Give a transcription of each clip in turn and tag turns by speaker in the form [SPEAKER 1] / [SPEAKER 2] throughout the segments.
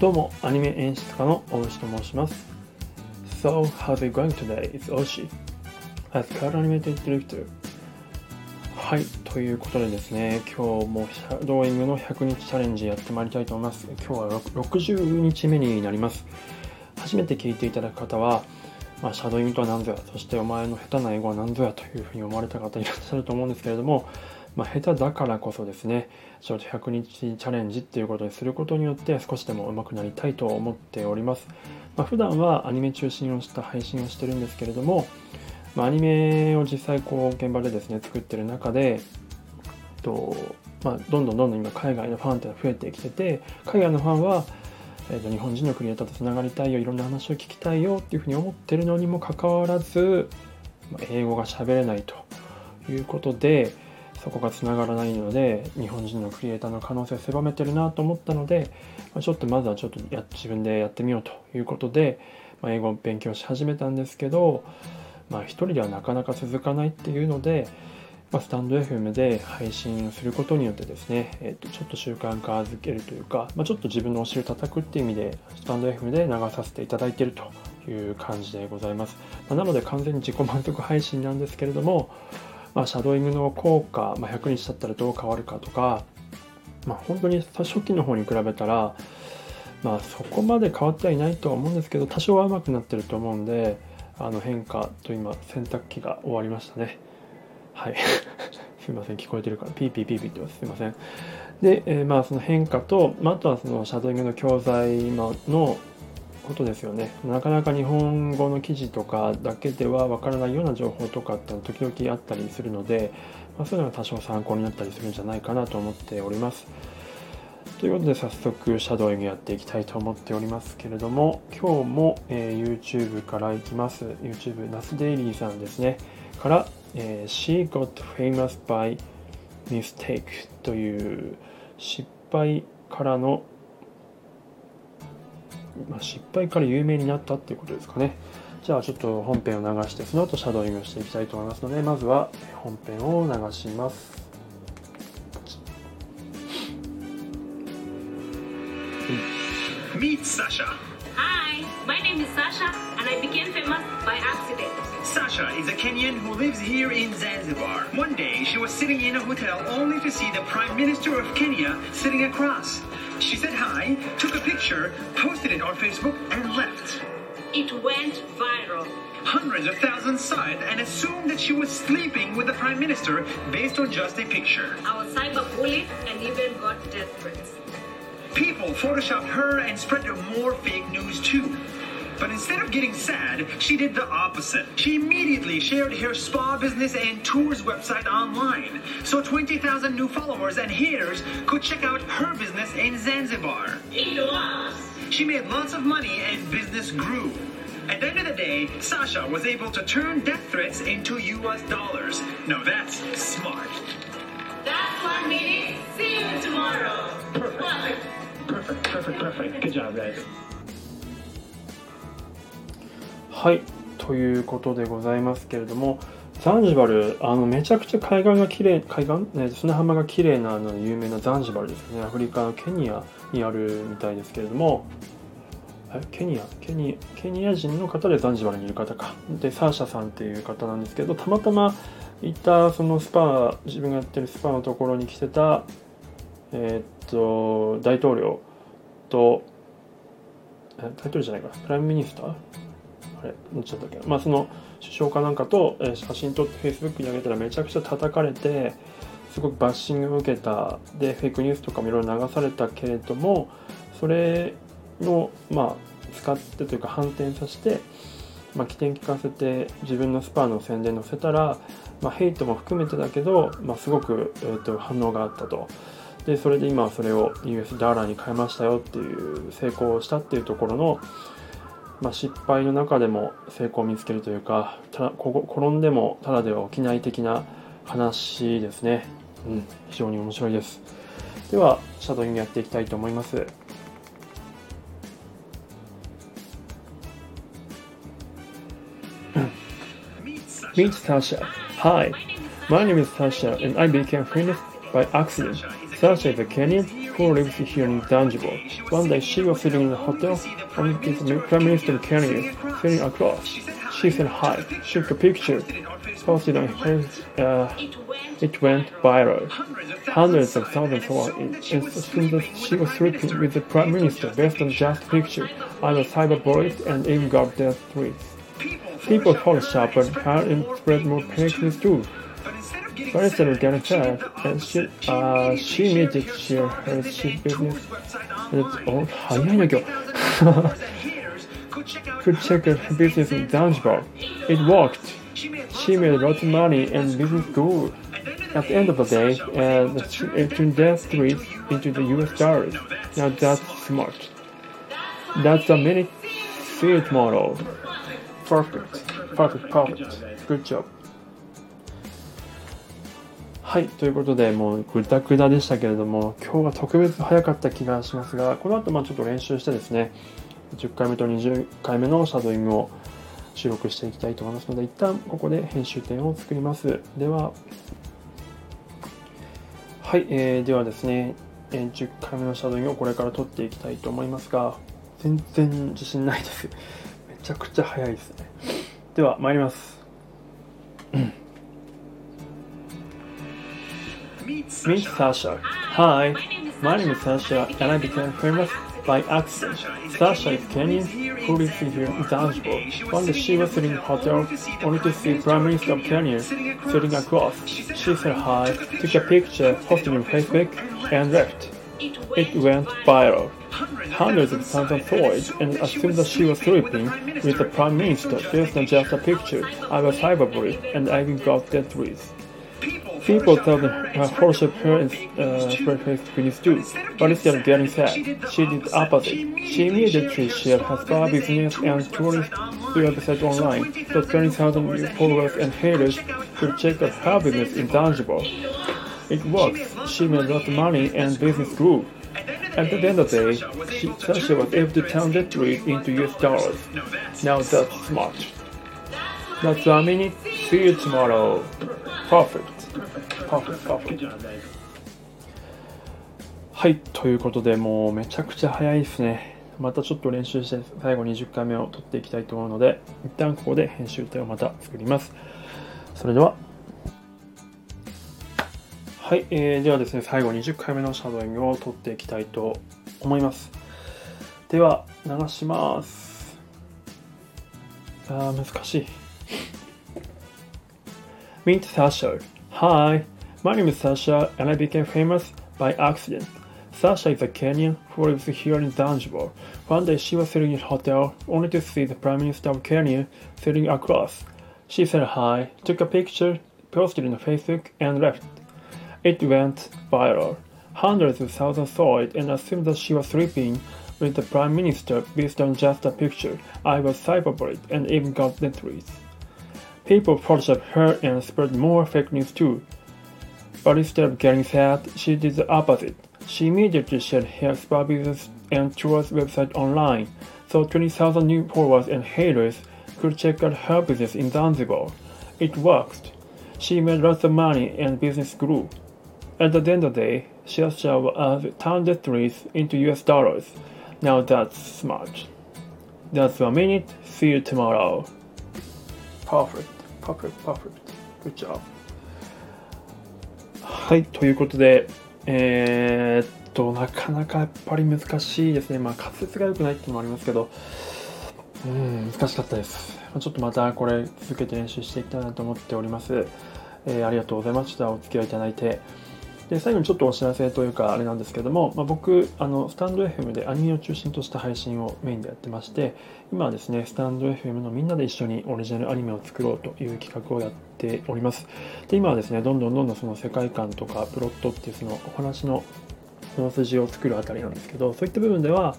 [SPEAKER 1] どうも、アニメ演出家の大石と申します。So, how's it going today? It's Oshi. As Card Animated Director. はい、ということでですね、今日もシャドーイングの100日チャレンジやってまいりたいと思います。今日は60日目になります。初めて聞いていただく方は、まあ、シャドーイングとは何ぞや、そしてお前の下手な英語は何ぞやというふうに思われた方いらっしゃると思うんですけれども、まあ、下手だからこそですね、ちょっと100日チャレンジっていうことにすることによって少しでも上手くなりたいと思っております。まあ、普段はアニメ中心をした配信をしてるんですけれども、まあ、アニメを実際こう現場でですね作ってる中でと、まあ、どんどんどんどん今海外のファンっていうのが増えてきてて海外のファンは、えー、と日本人のクリエイターとつながりたいよいろんな話を聞きたいよっていうふうに思ってるのにもかかわらず、まあ、英語が喋れないということでそこがつながらないので日本人のクリエイターの可能性を狭めてるなと思ったので、ま、ちょっとまずはちょっとや自分でやってみようということで、まあ、英語を勉強し始めたんですけど、まあ、一人ではなかなか続かないっていうので、まあ、スタンド FM で配信することによってですね、えー、とちょっと習慣化づけるというか、まあ、ちょっと自分のお尻を叩くっていう意味でスタンド FM で流させていただいてるという感じでございます、まあ、なので完全に自己満足配信なんですけれどもまあ、シャドーイングの効果、まあ、100日経ったらどう変わるかとか、まあ、本当に初期の方に比べたら、まあ、そこまで変わってはいないとは思うんですけど多少は上手くなってると思うんであの変化と今洗濯機が終わりましたね。はい。すいません。聞こえてるからピーピーピーピーってます。すいません。で、えー、まあその変化と、まあ、あとはそのシャドーイングの教材のことですよね。なかなか日本語の記事とかだけではわからないような情報とかって時々あったりするので、まあ、そういうのが多少参考になったりするんじゃないかなと思っております。ということで早速シャドーイングやっていきたいと思っておりますけれども今日も、えー、YouTube からいきます。YouTube ナスデイリーさんですね。から、えー、She got famous by mistake という失敗からのまあ、失敗から有名になったっていうことですかね。じゃあちょっと本編を流して、その後シャドーイングをしていきたいと思いますので、まずは本編を流します。
[SPEAKER 2] Meet Sasha.
[SPEAKER 3] Hi, my name is Sasha, and I became famous by accident.
[SPEAKER 2] Sasha is a Kenyan who lives here in Zanzibar. One day, she was sitting in a hotel only to see the Prime Minister of Kenya sitting across. She said hi, took a picture, posted it on Facebook, and left.
[SPEAKER 3] It went viral.
[SPEAKER 2] Hundreds of thousands saw it and assumed that she was sleeping with the Prime Minister based on just a picture.
[SPEAKER 3] I was cyberbullied and even got death threats.
[SPEAKER 2] People photoshopped her and spread more fake news too. But instead of getting sad, she did the opposite. She immediately shared her spa business and tours website online, so 20,000 new followers and haters could check out her business in Zanzibar. She made lots of money and business grew. At the end of the day, Sasha was able to turn death threats into US dollars. Now that's smart.
[SPEAKER 3] That's one minute. See you tomorrow. Perfect.
[SPEAKER 2] Perfect, perfect, perfect. Good job, guys.
[SPEAKER 1] はい、ということでございますけれども、ザンジバル、あのめちゃくちゃ海岸が綺麗海岸、ね、砂浜が綺麗なあの有名なザンジバルですね、アフリカのケニアにあるみたいですけれども、ケニア？ケニケニア人の方でザンジバルにいる方か。で、サーシャさんっていう方なんですけど、たまたま行ったそのスパ、自分がやってるスパのところに来てた、えーっと、大統領と、大統領じゃないか、 Prime Minister？あれ、どっちだったっけまあ、その首相かなんかと、えー写真撮って Facebook に上げたらめちゃくちゃ叩かれて、すごくバッシングを受けた、で、フェイクニュースとかもいろいろ流されたけれども、それの、まあ、使ってというか反転させて、まあ、起点聞かせて自分のスパーの宣伝載せたら、まあ、ヘイトも含めてだけど、まあ、すごく、えー、と反応があったと。で、それで今はそれを US ダーラーに変えましたよっていう成功したっていうところの、まあ、失敗の中でも成功を見つけるというかただここ転んでもただでは起きない的な話ですね、うん、非常に面白いですではシャドウイングやっていきたいと思います
[SPEAKER 2] Meet Sasha.
[SPEAKER 1] Meet Sasha. Hi, my name is Sasha and I became famous by accident.
[SPEAKER 2] A
[SPEAKER 1] Sasha Kenyan who lives here in Zanzibar. One day she was sitting in a hotel and the Prime Minister of Kenya sitting across. She said hi, took a picture, posted on her, uh, it went viral. Hundreds of thousands saw it as soon as she was sleeping with the Prime Minister based on just picture. I was cyberbullied and even got death threats. People photoshopped her and spread more news too. First, return a child, and she, uh, she music here, and she business its all oh, how you go? could check her business in Zanzibar. It worked. She made a lot of money and business grew. At the end of the day, uh, and it uh, turned death streets into the US dollars. Now that's smart. That's a mini field model. Perfect. Perfect, perfect. Good job. はい、ということで、もうぐだぐだでしたけれども、今日は特別早かった気がしますが、この後まあちょっと練習してですね、10回目と20回目のシャドーイングを収録していきたいと思いますので、一旦ここで編集点を作ります。では、はい、えー、ではですね、え10回目のシャドーイングをこれから撮っていきたいと思いますが、全然自信ないです。めちゃくちゃ早いですね。では、参ります。Meet Sasha. Hi, my name is Sasha and I became famous by accident. Sasha is Kenyan who lives here in Zanzibar. One day she was sitting in a hotel only to see Prime Minister of Kenya sitting across. She said hi, took a picture, posted on Facebook and left. It went viral. Hundreds of thousands saw it and assumed that she was sleeping with the Prime Minister based on just a picture. I was cyberbullied and I even got death threats. People thought that her Photoshop her and uh, feelings too, but instead of getting sad, she did the opposite. She immediately shared her spa business and tourist website online, so 20,000 new followers and haters could check out her business in Zanzibar. It worked. She made a lot of money and business grew. At the end of the day, she, Sasha was able to turn that trade into US dollars. Now that's smart. That's a minute. See you tomorrow. Perfect. Perfect, perfect. はい、ということで、もうめちゃくちゃ早いですね。またちょっと練習して最後20回目を取っていきたいと思うので、一旦ここで編集点をまた作ります。それでは。はい、えー、ではですね、最後20回目のシャドーイングを取っていきたいと思います。では、流します。あー、難しい。Meet Sasha. Hi, my name is Sasha and I became famous by accident. Sasha is a Kenyan who lives here in Zanzibar. One day she was sitting in a hotel only to see the Prime Minister of Kenya sitting across. She said hi, took a picture, posted it on Facebook and left. It went viral. Hundreds of thousands saw it and assumed that she was sleeping with the Prime Minister based on just a picture. I was cyberbullied and even got death threats. People photoshopped her and spread more fake news too. But instead of getting sad, she did the opposite. She immediately shared her spa business and tours website online, so 20,000 new followers and haters could check out her business in Zanzibar. It worked. She made lots of money and business grew. At the end of the day, she turned the threats into US dollars. Now that's smart. That's a minute. See you tomorrow. Perfect, perfect, perfect. Good job. はい、ということで、えー、っと、なかなかやっぱり難しいですね。まあ、滑舌が良くないっていうのもありますけど、うん、難しかったです。ちょっとまたこれ続けて練習していきたいなと思っております。えーありがとうございました。お付き合いいただいて。で最後にちょっとお知らせというかあれなんですけども、まあ、僕あのスタンド FM でアニメを中心とした配信をメインでやってまして今はですねスタンド FM のみんなで一緒にオリジナルアニメを作ろうという企画をやっております。で今はですねどんどんどんどんその世界観とかプロットっていうそのお話の本筋を作るあたりなんですけどそういった部分では、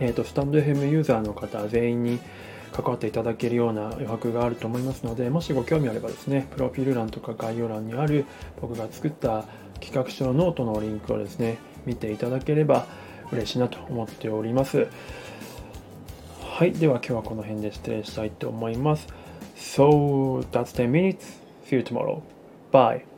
[SPEAKER 1] えー、とスタンド FM ユーザーの方全員に関わっていただけるような余白があると思いますのでもしご興味あればですねプロフィール欄とか概要欄にある僕が作った企画書のノートのリンクをですね見ていただければ嬉しいなと思っております。はいでは今日はこの辺で失礼したいと思います。So that's 10 minutes. See you tomorrow. Bye.